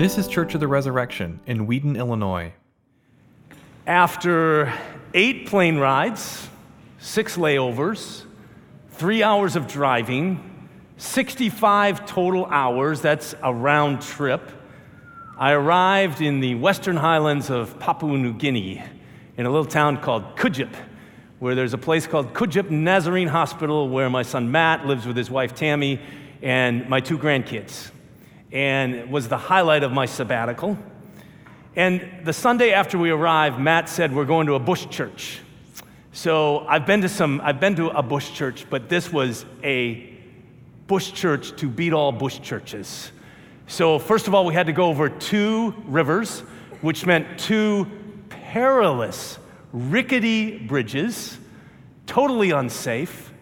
This is Church of the Resurrection in Wheaton, Illinois. After eight plane rides, six layovers, three hours of driving, 65 total hours, that's a round trip, I arrived in the western highlands of Papua New Guinea in a little town called Kudjip, where there's a place called Kudjip Nazarene Hospital where my son Matt lives with his wife Tammy and my two grandkids and it was the highlight of my sabbatical. And the Sunday after we arrived, Matt said, We're going to a bush church. So I've been to some, I've been to a bush church, but this was a bush church to beat all bush churches. So, first of all, we had to go over two rivers, which meant two perilous, rickety bridges, totally unsafe.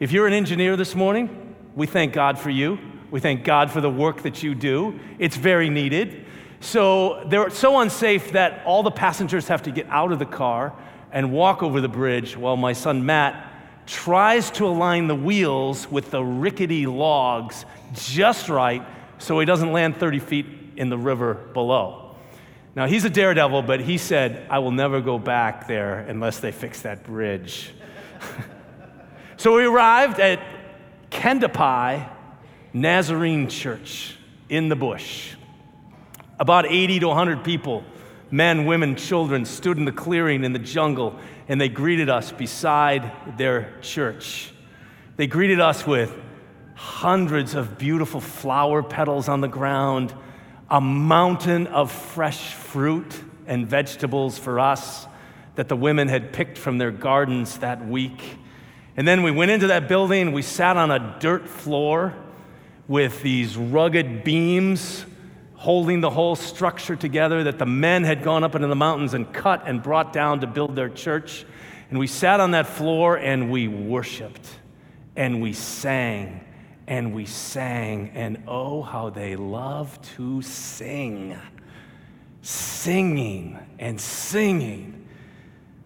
If you're an engineer this morning, we thank God for you. We thank God for the work that you do. It's very needed. So they're so unsafe that all the passengers have to get out of the car and walk over the bridge while my son Matt tries to align the wheels with the rickety logs just right so he doesn't land 30 feet in the river below. Now, he's a daredevil, but he said, I will never go back there unless they fix that bridge. so we arrived at Kendapai, Nazarene Church in the bush. About 80 to 100 people, men, women, children, stood in the clearing in the jungle and they greeted us beside their church. They greeted us with hundreds of beautiful flower petals on the ground, a mountain of fresh fruit and vegetables for us that the women had picked from their gardens that week. And then we went into that building, we sat on a dirt floor with these rugged beams holding the whole structure together that the men had gone up into the mountains and cut and brought down to build their church. And we sat on that floor and we worshiped and we sang and we sang. And oh, how they love to sing! Singing and singing.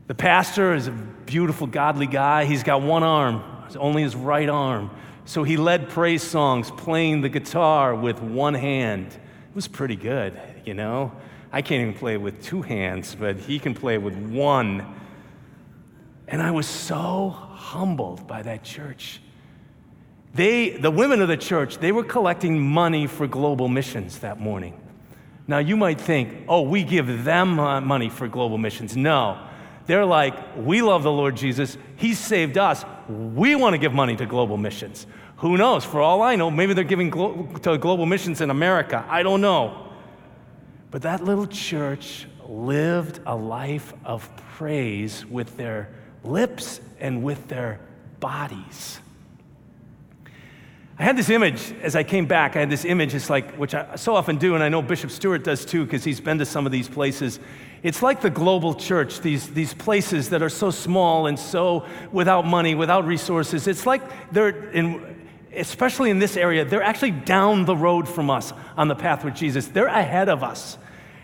The pastor is a beautiful, godly guy. He's got one arm, it's only his right arm. So he led praise songs playing the guitar with one hand. It was pretty good, you know. I can't even play with two hands, but he can play with one. And I was so humbled by that church. They, the women of the church, they were collecting money for global missions that morning. Now, you might think, oh, we give them uh, money for global missions. No. They're like, we love the Lord Jesus. He saved us. We want to give money to global missions. Who knows? For all I know, maybe they're giving glo- to global missions in America. I don't know. But that little church lived a life of praise with their lips and with their bodies. I had this image as I came back. I had this image, it's like, which I so often do, and I know Bishop Stewart does too, because he's been to some of these places. It's like the global church, these, these places that are so small and so without money, without resources. It's like they're, in, especially in this area, they're actually down the road from us on the path with Jesus. They're ahead of us.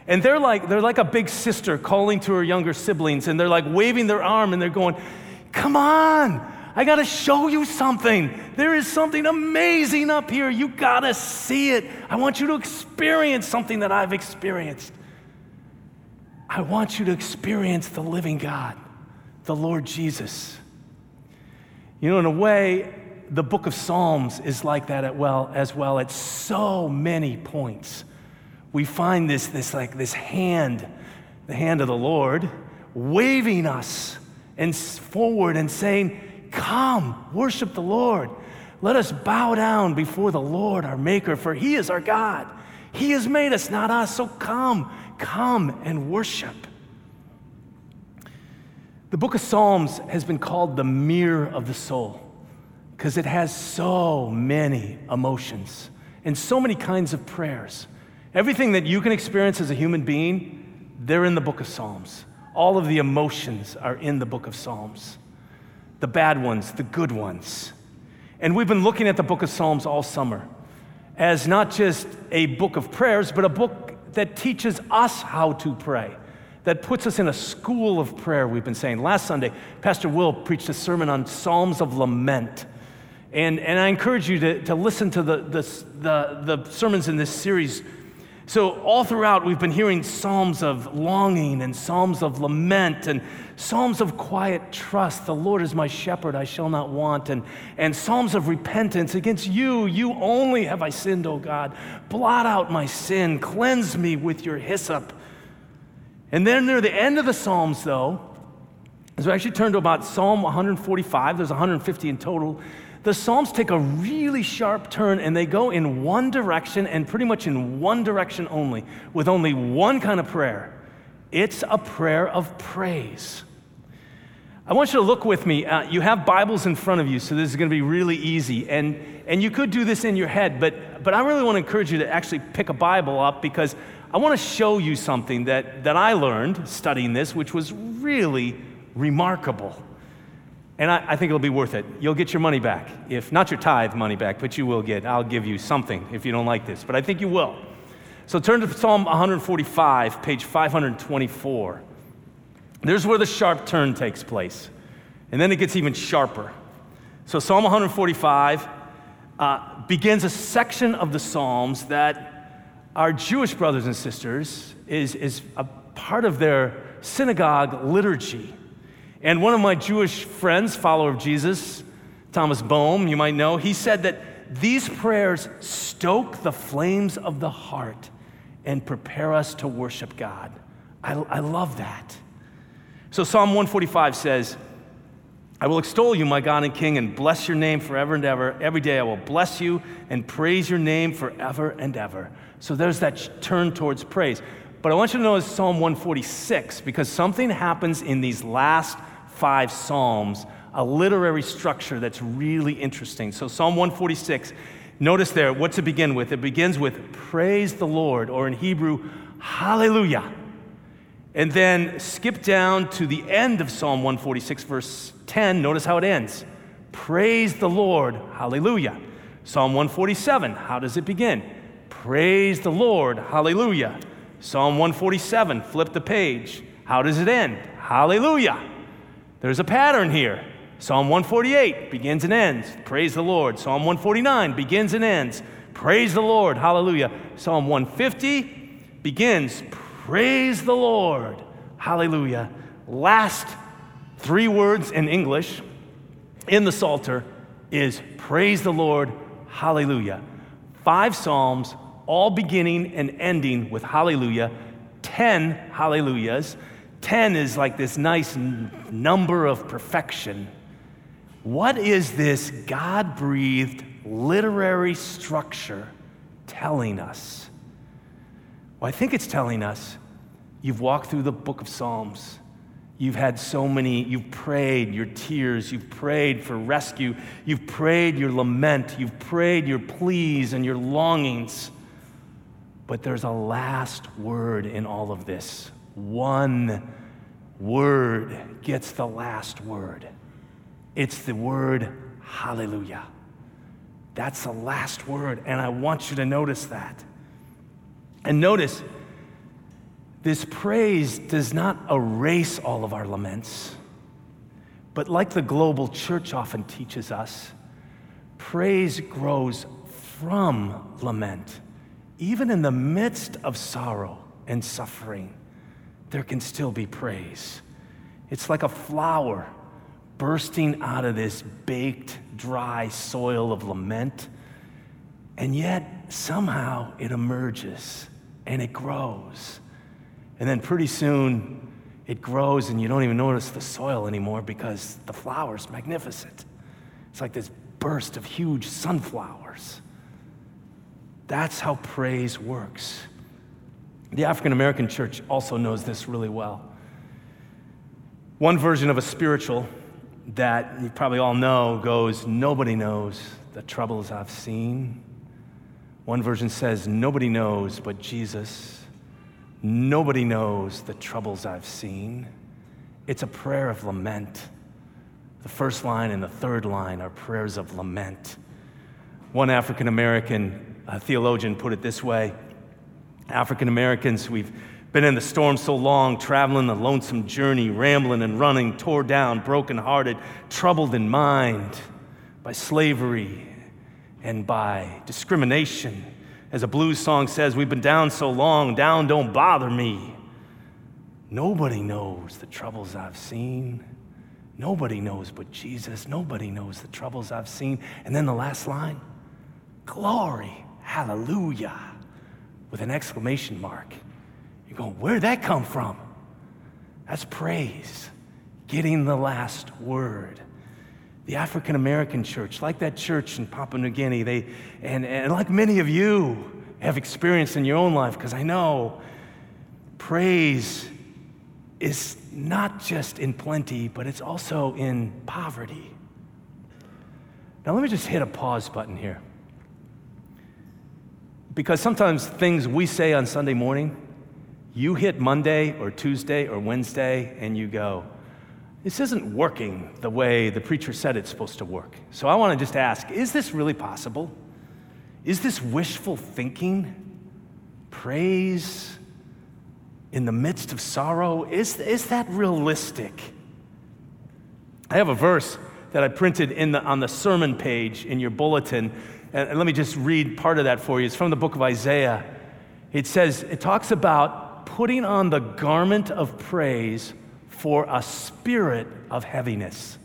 And they're like, they're like a big sister calling to her younger siblings, and they're like waving their arm and they're going, Come on, I got to show you something. There is something amazing up here. You got to see it. I want you to experience something that I've experienced. I want you to experience the living God, the Lord Jesus. You know, in a way, the book of Psalms is like that well, as well at so many points. We find this, this like this hand, the hand of the Lord, waving us and forward and saying, Come, worship the Lord. Let us bow down before the Lord, our Maker, for He is our God. He has made us, not us. So come, Come and worship. The book of Psalms has been called the mirror of the soul because it has so many emotions and so many kinds of prayers. Everything that you can experience as a human being, they're in the book of Psalms. All of the emotions are in the book of Psalms the bad ones, the good ones. And we've been looking at the book of Psalms all summer as not just a book of prayers, but a book that teaches us how to pray, that puts us in a school of prayer, we've been saying. Last Sunday, Pastor Will preached a sermon on Psalms of Lament. And, and I encourage you to, to listen to the, the, the, the sermons in this series So, all throughout, we've been hearing psalms of longing and psalms of lament and psalms of quiet trust. The Lord is my shepherd, I shall not want. And, and psalms of repentance against you, you only have I sinned, O God. Blot out my sin, cleanse me with your hyssop. And then near the end of the psalms, though, as we actually turn to about Psalm 145, there's 150 in total the Psalms take a really sharp turn and they go in one direction and pretty much in one direction only, with only one kind of prayer. It's a prayer of praise. I want you to look with me. Uh, you have Bibles in front of you, so this is going to be really easy. And, and you could do this in your head, but, but I really want to encourage you to actually pick a Bible up because I want to show you something that, that I learned studying this, which was really remarkable. And I, I, think it'll be worth it. You'll get your money back. If not your tithe money back, but you will get. I'll give you something if you don't like this, but I think you will. So turn to Psalm 145, page 524. There's where the sharp turn takes place. And then it gets even sharper. So Psalm 145 uh, begins a section of the Psalms that our Jewish brothers and sisters is, is a part of their synagogue liturgy. And one of my Jewish friends, follower of Jesus, Thomas Bohm, you might know, he said that these prayers stoke the flames of the heart and prepare us to worship God. I, I love that. So Psalm 145 says, I will extol you, my God and King, and bless your name forever and ever. Every day I will bless you and praise your name forever and ever. So there's that turn towards praise. But I want you to notice Psalm 146 because something happens in these last five Psalms, a literary structure that's really interesting. So, Psalm 146, notice there, what's it begin with? It begins with praise the Lord, or in Hebrew, hallelujah. And then skip down to the end of Psalm 146, verse 10. Notice how it ends. Praise the Lord, hallelujah. Psalm 147, how does it begin? Praise the Lord, hallelujah. Psalm 147, flip the page. How does it end? Hallelujah. There's a pattern here. Psalm 148 begins and ends. Praise the Lord. Psalm 149 begins and ends. Praise the Lord. Hallelujah. Psalm 150 begins. Praise the Lord. Hallelujah. Last three words in English in the Psalter is praise the Lord. Hallelujah. Five Psalms, all beginning and ending with hallelujah. Ten hallelujahs. 10 is like this nice number of perfection. What is this God breathed literary structure telling us? Well, I think it's telling us you've walked through the book of Psalms. You've had so many, you've prayed your tears, you've prayed for rescue, you've prayed your lament, you've prayed your pleas and your longings. But there's a last word in all of this one word gets the last word. It's the word hallelujah. That's the last word, and I want you to notice that. And notice, this praise does not erase all of our laments, but like the global church often teaches us, praise grows from lament, even in the midst of sorrow and suffering there can still be praise. It's like a flower bursting out of this baked, dry soil of lament, and yet somehow it emerges and it grows. And then pretty soon it grows, and you don't even notice the soil anymore because the flower's magnificent. It's like this burst of huge sunflowers. That's how praise works. The African American church also knows this really well. One version of a spiritual that you probably all know goes, Nobody knows the troubles I've seen. One version says, Nobody knows but Jesus. Nobody knows the troubles I've seen. It's a prayer of lament. The first line and the third line are prayers of lament. One African American uh, theologian put it this way African Americans, we've been in the storm so long, traveling the lonesome journey, rambling and running, tore down, broken-hearted, troubled in mind by slavery and by discrimination, As a blues song says, we've been down so long, down don't bother me. Nobody knows the troubles I've seen. Nobody knows but Jesus. Nobody knows the troubles I've seen. And then the last line glory, hallelujah, with an exclamation mark. You're going, where'd that come from? That's praise, getting the last word. The African American church, like that church in Papua New Guinea, they, and, and like many of you have experienced in your own life, because I know praise is not just in plenty, but it's also in poverty. Now, let me just hit a pause button here. Because sometimes things we say on Sunday morning, you hit Monday or Tuesday or Wednesday and you go, this isn't working the way the preacher said it's supposed to work. So I want to just ask is this really possible? Is this wishful thinking? Praise in the midst of sorrow? Is, is that realistic? I have a verse that I printed in the, on the sermon page in your bulletin. And let me just read part of that for you. It's from the book of Isaiah. It says, it talks about putting on the garment of praise for a spirit of heaviness.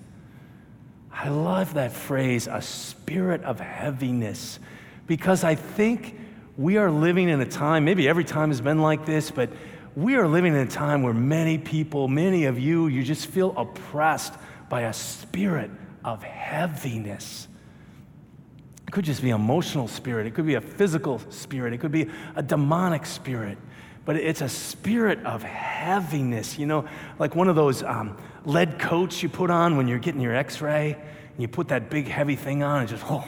I love that phrase, a spirit of heaviness, because I think we are living in a time, maybe every time has been like this, but we are living in a time where many people, many of you, you just feel oppressed by a spirit of heaviness. It could just be emotional spirit, it could be a physical spirit, it could be a demonic spirit, but it's a spirit of heaviness. You know, like one of those um, lead coats you put on when you're getting your x ray, and you put that big heavy thing on, and just, oh,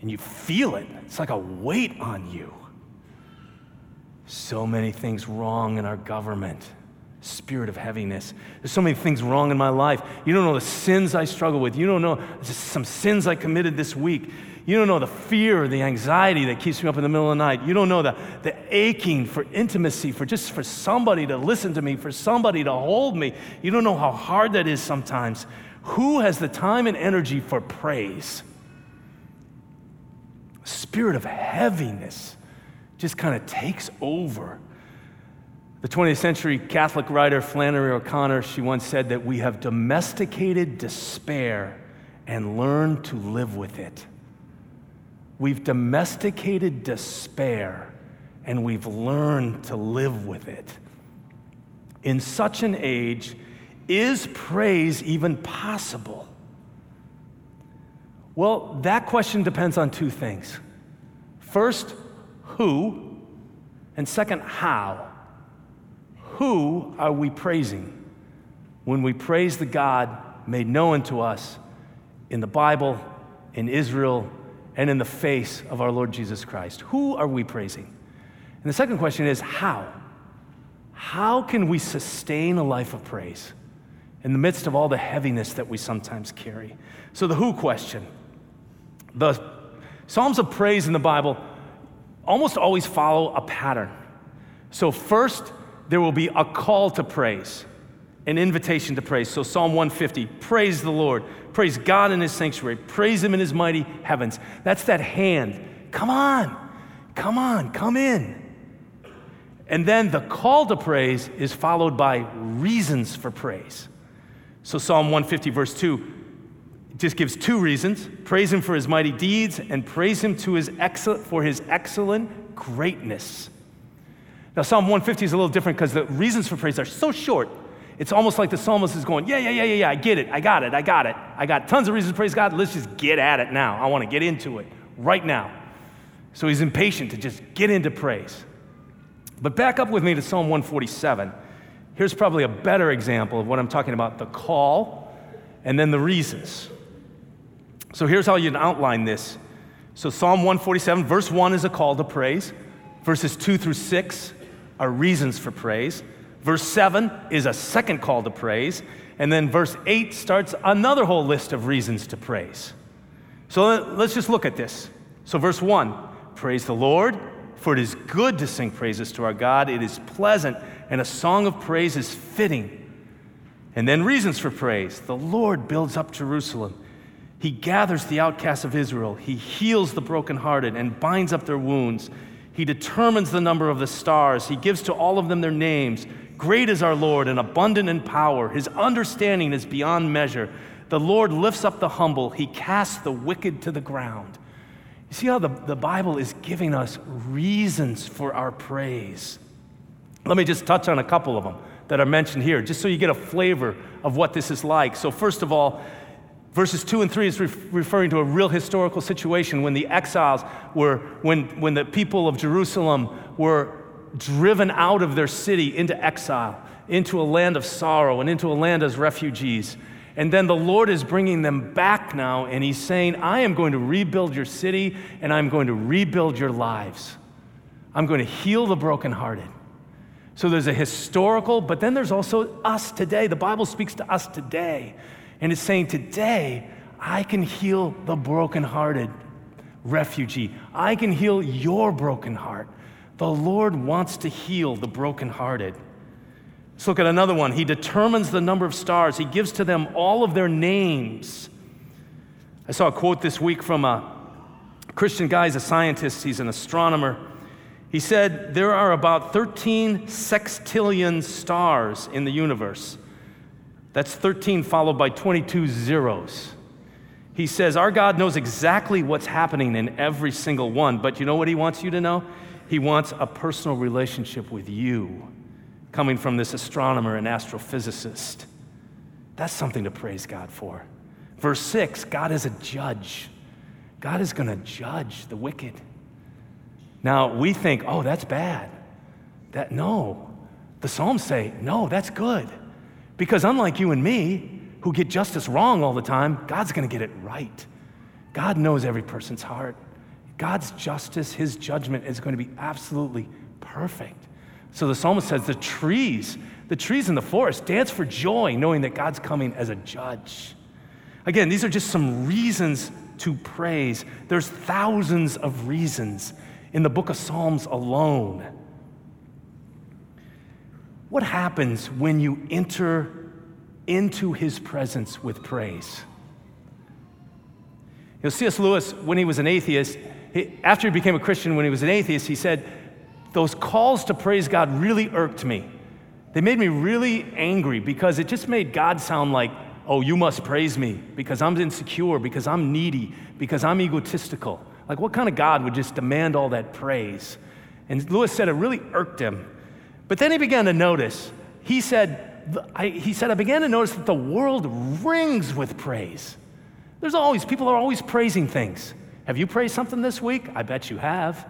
and you feel it. It's like a weight on you. So many things wrong in our government. Spirit of heaviness. There's so many things wrong in my life. You don't know the sins I struggle with. You don't know just some sins I committed this week. You don't know the fear, the anxiety that keeps me up in the middle of the night. You don't know the, the aching for intimacy, for just for somebody to listen to me, for somebody to hold me. You don't know how hard that is sometimes. Who has the time and energy for praise? Spirit of heaviness just kind of takes over. The 20th century Catholic writer Flannery O'Connor, she once said that we have domesticated despair and learned to live with it. We've domesticated despair and we've learned to live with it. In such an age, is praise even possible? Well, that question depends on two things. First, who, and second, how. Who are we praising when we praise the God made known to us in the Bible, in Israel, and in the face of our Lord Jesus Christ? Who are we praising? And the second question is how? How can we sustain a life of praise in the midst of all the heaviness that we sometimes carry? So, the who question. The Psalms of praise in the Bible almost always follow a pattern. So, first, there will be a call to praise, an invitation to praise. So, Psalm 150 praise the Lord, praise God in his sanctuary, praise him in his mighty heavens. That's that hand. Come on, come on, come in. And then the call to praise is followed by reasons for praise. So, Psalm 150, verse 2 just gives two reasons praise him for his mighty deeds and praise him to his excellent, for his excellent greatness. Now, Psalm 150 is a little different because the reasons for praise are so short. It's almost like the psalmist is going, Yeah, yeah, yeah, yeah, yeah, I get it, I got it, I got it. I got tons of reasons to praise God. Let's just get at it now. I want to get into it right now. So he's impatient to just get into praise. But back up with me to Psalm 147. Here's probably a better example of what I'm talking about the call and then the reasons. So here's how you'd outline this. So Psalm 147, verse 1 is a call to praise. Verses 2 through 6 are reasons for praise. Verse 7 is a second call to praise. And then verse 8 starts another whole list of reasons to praise. So let's just look at this. So, verse 1 Praise the Lord, for it is good to sing praises to our God. It is pleasant, and a song of praise is fitting. And then reasons for praise. The Lord builds up Jerusalem. He gathers the outcasts of Israel. He heals the brokenhearted and binds up their wounds. He determines the number of the stars. He gives to all of them their names. Great is our Lord and abundant in power. His understanding is beyond measure. The Lord lifts up the humble, He casts the wicked to the ground. You see how the, the Bible is giving us reasons for our praise. Let me just touch on a couple of them that are mentioned here, just so you get a flavor of what this is like. So, first of all, verses 2 and 3 is re- referring to a real historical situation when the exiles were, when, when the people of Jerusalem were driven out of their city into exile, into a land of sorrow, and into a land as refugees. And then the Lord is bringing them back now, and He's saying, I am going to rebuild your city, and I'm going to rebuild your lives. I'm going to heal the brokenhearted. So there's a historical, but then there's also us today. The Bible speaks to us today, and it's saying, Today, I can heal the brokenhearted refugee. I can heal your broken heart. The Lord wants to heal the brokenhearted. Let's look at another one. He determines the number of stars, He gives to them all of their names. I saw a quote this week from a Christian guy, he's a scientist, he's an astronomer. He said, There are about 13 sextillion stars in the universe. That's 13 followed by 22 zeros. He says, Our God knows exactly what's happening in every single one, but you know what He wants you to know? He wants a personal relationship with you coming from this astronomer and astrophysicist. That's something to praise God for. Verse 6 God is a judge. God is going to judge the wicked. Now, we think, oh, that's bad. That no. The Psalms say, no, that's good. Because unlike you and me, who get justice wrong all the time, God's going to get it right. God knows every person's heart. God's justice, his judgment is going to be absolutely perfect. So the psalmist says, The trees, the trees in the forest dance for joy, knowing that God's coming as a judge. Again, these are just some reasons to praise. There's thousands of reasons in the book of Psalms alone. What happens when you enter into his presence with praise? You know, C.S. Lewis, when he was an atheist, he, after he became a Christian, when he was an atheist, he said, those calls to praise God really irked me. They made me really angry because it just made God sound like, oh, you must praise me because I'm insecure, because I'm needy, because I'm egotistical. Like, what kind of God would just demand all that praise? And Lewis said it really irked him. But then he began to notice, he said, I, he said, I began to notice that the world rings with praise. There's always, people are always praising things. Have you praised something this week? I bet you have.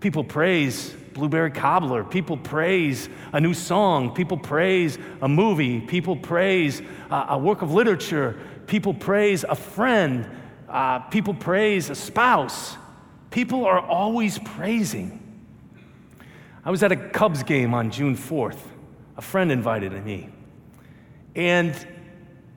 People praise Blueberry Cobbler. People praise a new song. People praise a movie. People praise uh, a work of literature. People praise a friend. Uh, people praise a spouse. People are always praising. I was at a Cubs game on June 4th. A friend invited me. And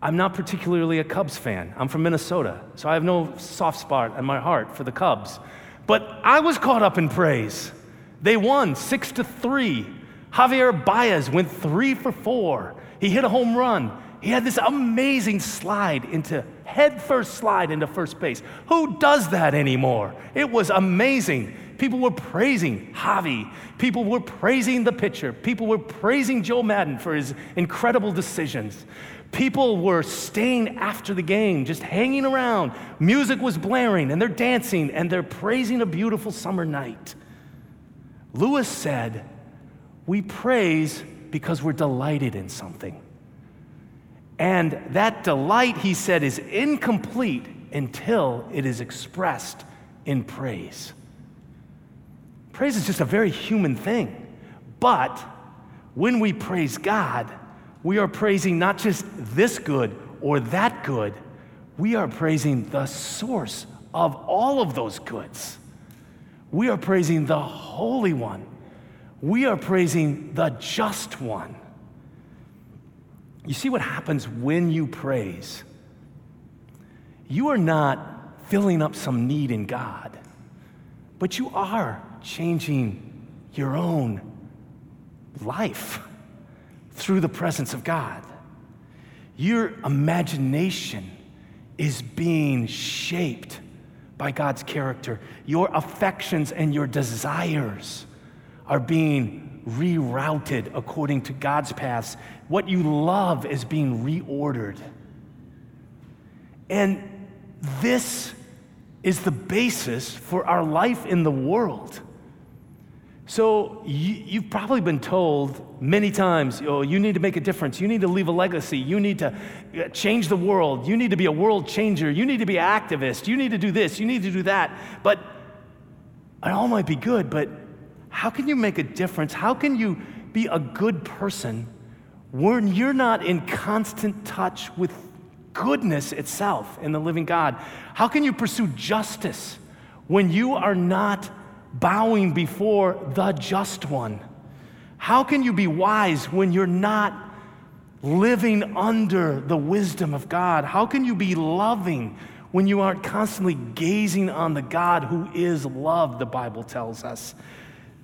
I'm not particularly a Cubs fan. I'm from Minnesota, so I have no soft spot in my heart for the Cubs. But I was caught up in praise. They won six to three. Javier Baez went three for four. He hit a home run. He had this amazing slide into head first slide into first base. Who does that anymore? It was amazing. People were praising Javi. People were praising the pitcher. People were praising Joe Maddon for his incredible decisions. People were staying after the game, just hanging around. Music was blaring, and they're dancing and they're praising a beautiful summer night. Lewis said, We praise because we're delighted in something. And that delight, he said, is incomplete until it is expressed in praise. Praise is just a very human thing. But when we praise God, we are praising not just this good or that good, we are praising the source of all of those goods. We are praising the Holy One. We are praising the Just One. You see what happens when you praise? You are not filling up some need in God, but you are changing your own life through the presence of God. Your imagination is being shaped by God's character. Your affections and your desires are being rerouted according to God's paths. What you love is being reordered. And this is the basis for our life in the world. So you, have probably been told many times, oh, you need to make a difference. You need to leave a legacy. You need to uh, change the world. You need to be a world changer. You need to be an activist. You need to do this. You need to do that. But it all might be good, but how can you make a difference? How can you be a good person when you're not in constant touch with goodness itself in the living God? How can you pursue justice when you are not bowing before the just one? How can you be wise when you're not living under the wisdom of God? How can you be loving when you aren't constantly gazing on the God who is love, the Bible tells us?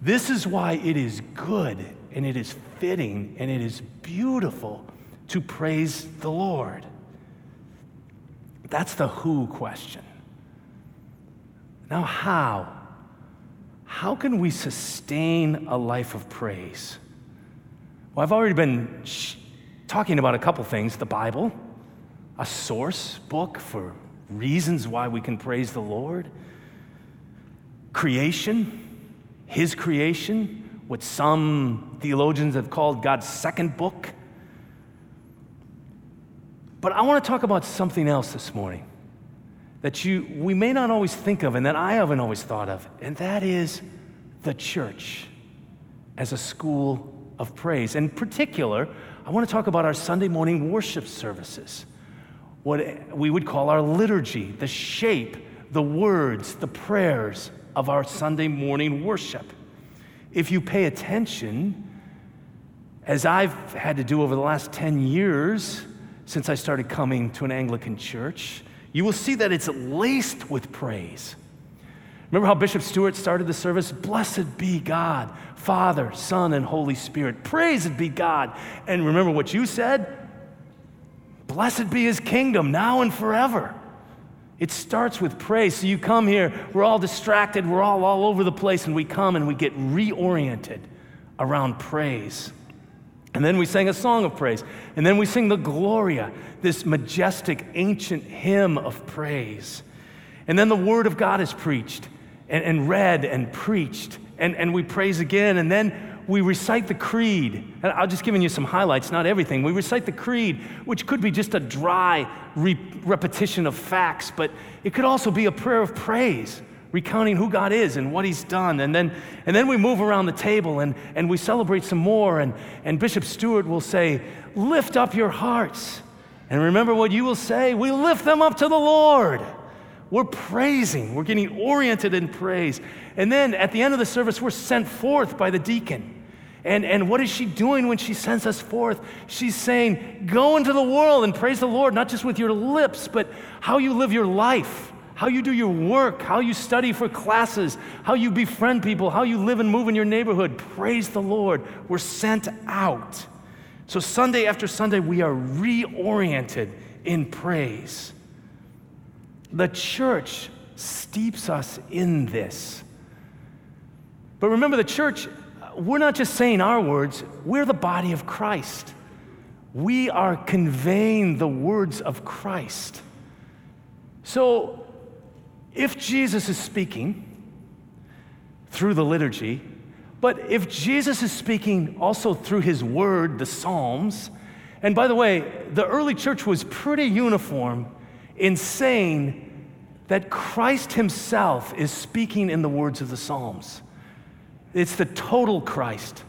This is why it is good and it is fitting and it is beautiful to praise the Lord. That's the who question. Now, how? How can we sustain a life of praise? Well, I've already been talking about a couple things the Bible, a source book for reasons why we can praise the Lord, creation, His creation, what some theologians have called God's second book. But I want to talk about something else this morning that you, we may not always think of and that I haven't always thought of, and that is the church as a school of praise. In particular, I want to talk about our Sunday morning worship services, what we would call our liturgy, the shape, the words, the prayers of our Sunday morning worship. If you pay attention, as I've had to do over the last 10 years since I started coming to an Anglican church, you will see that it's laced with praise. Remember how Bishop Stewart started the service? Blessed be God, Father, Son, and Holy Spirit. Praised be God. And remember what you said? Blessed be his kingdom now and forever. It starts with praise. So you come here, we're all distracted, we're all all over the place, and we come and we get reoriented around praise. And then we sang a song of praise. And then we sing the Gloria, this majestic, ancient hymn of praise. And then the Word of God is preached and, and read and preached. And, and we praise again. And then we recite the creed. And I'll just giving you some highlights, not everything. We recite the creed, which could be just a dry re- repetition of facts, but it could also be a prayer of praise recounting who God is and what He's done. And then, and then we move around the table and, and we celebrate some more. And, and Bishop Stewart will say, Lift up your hearts. And remember what you will say? We lift them up to the Lord. We're praising, we're getting oriented in praise. And then at the end of the service, we're sent forth by the deacon. And, and what is she doing when she sends us forth? She's saying, Go into the world and praise the Lord, not just with your lips, but how you live your life how you do your work, how you study for classes, how you befriend people, how you live and move in your neighborhood. Praise the Lord. We're sent out. So, Sunday after Sunday, we are reoriented in praise. The church steeps us in this. But remember, the church, we're not just saying our words, we're the body of Christ. We are conveying the words of Christ. So, if Jesus is speaking through the liturgy, but if Jesus is speaking also through his word, the Psalms, and by the way, the early church was pretty uniform in saying that Christ himself is speaking in the words of the Psalms. It's the total Christ.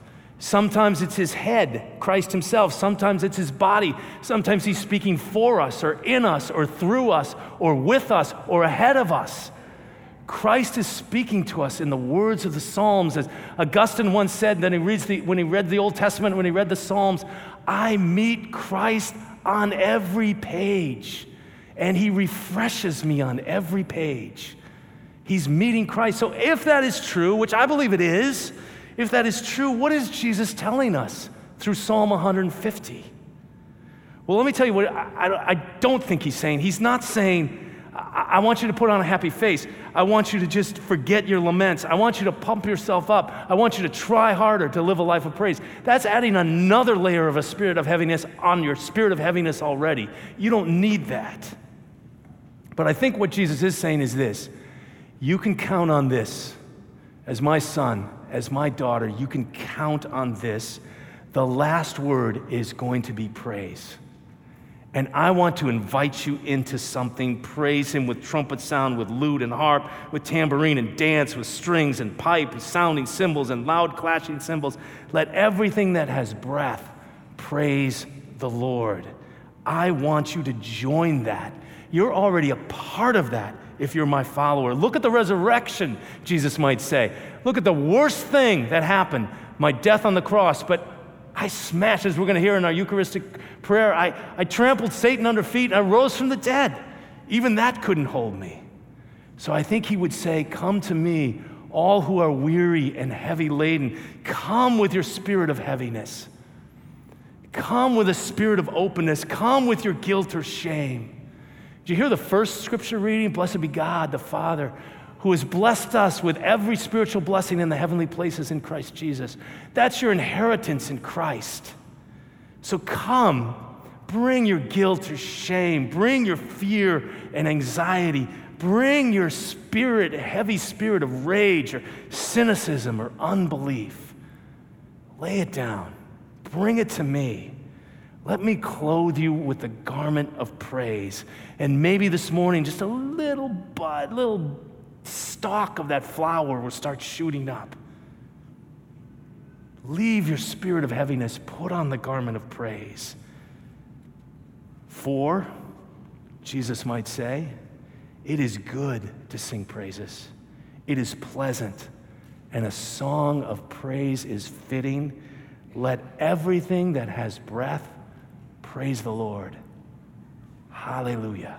Sometimes it's his head, Christ himself. Sometimes it's his body. Sometimes he's speaking for us or in us or through us or with us or ahead of us. Christ is speaking to us in the words of the Psalms. As Augustine once said that he reads the, when he read the Old Testament, when he read the Psalms, I meet Christ on every page, and he refreshes me on every page. He's meeting Christ. So, if that is true, which I believe it is, if that is true, what is Jesus telling us through Psalm 150? Well, let me tell you what I, I, don't think he's saying. He's not saying, I want you to put on a happy face. I want you to just forget your laments. I want you to pump yourself up. I want you to try harder to live a life of praise. That's adding another layer of a spirit of heaviness on your spirit of heaviness already. You don't need that. But I think what Jesus is saying is this you can count on this as my son, as my daughter, you can count on this. The last word is going to be praise. And I want to invite you into something. Praise Him with trumpet sound, with lute and harp, with tambourine and dance, with strings and pipe, and sounding cymbals and loud clashing cymbals. Let everything that has breath praise the Lord. I want you to join that. You're already a part of that if you're my follower. Look at the resurrection, Jesus might say. Look at the worst thing that happened my death on the cross, but I smashed, as we're going to hear in our Eucharistic prayer, I, I trampled Satan under feet and I rose from the dead. Even that couldn't hold me. So I think he would say, Come to me, all who are weary and heavy laden. Come with your spirit of heaviness. Come with a spirit of openness. Come with your guilt or shame. Did you hear the first scripture reading? Blessed be God, the Father, who has blessed us with every spiritual blessing in the heavenly places in Christ Jesus. That's your inheritance in Christ. So come, bring your guilt or shame, bring your fear and anxiety, bring your spirit, heavy spirit of rage or cynicism or unbelief. Lay it down, bring it to me. Let me clothe you with the garment of praise. And maybe this morning, just a little bud, little stalk of that flower will start shooting up. Leave your spirit of heaviness, put on the garment of praise. For, Jesus might say, it is good to sing praises, it is pleasant, and a song of praise is fitting. Let everything that has breath praise the Lord. Hallelujah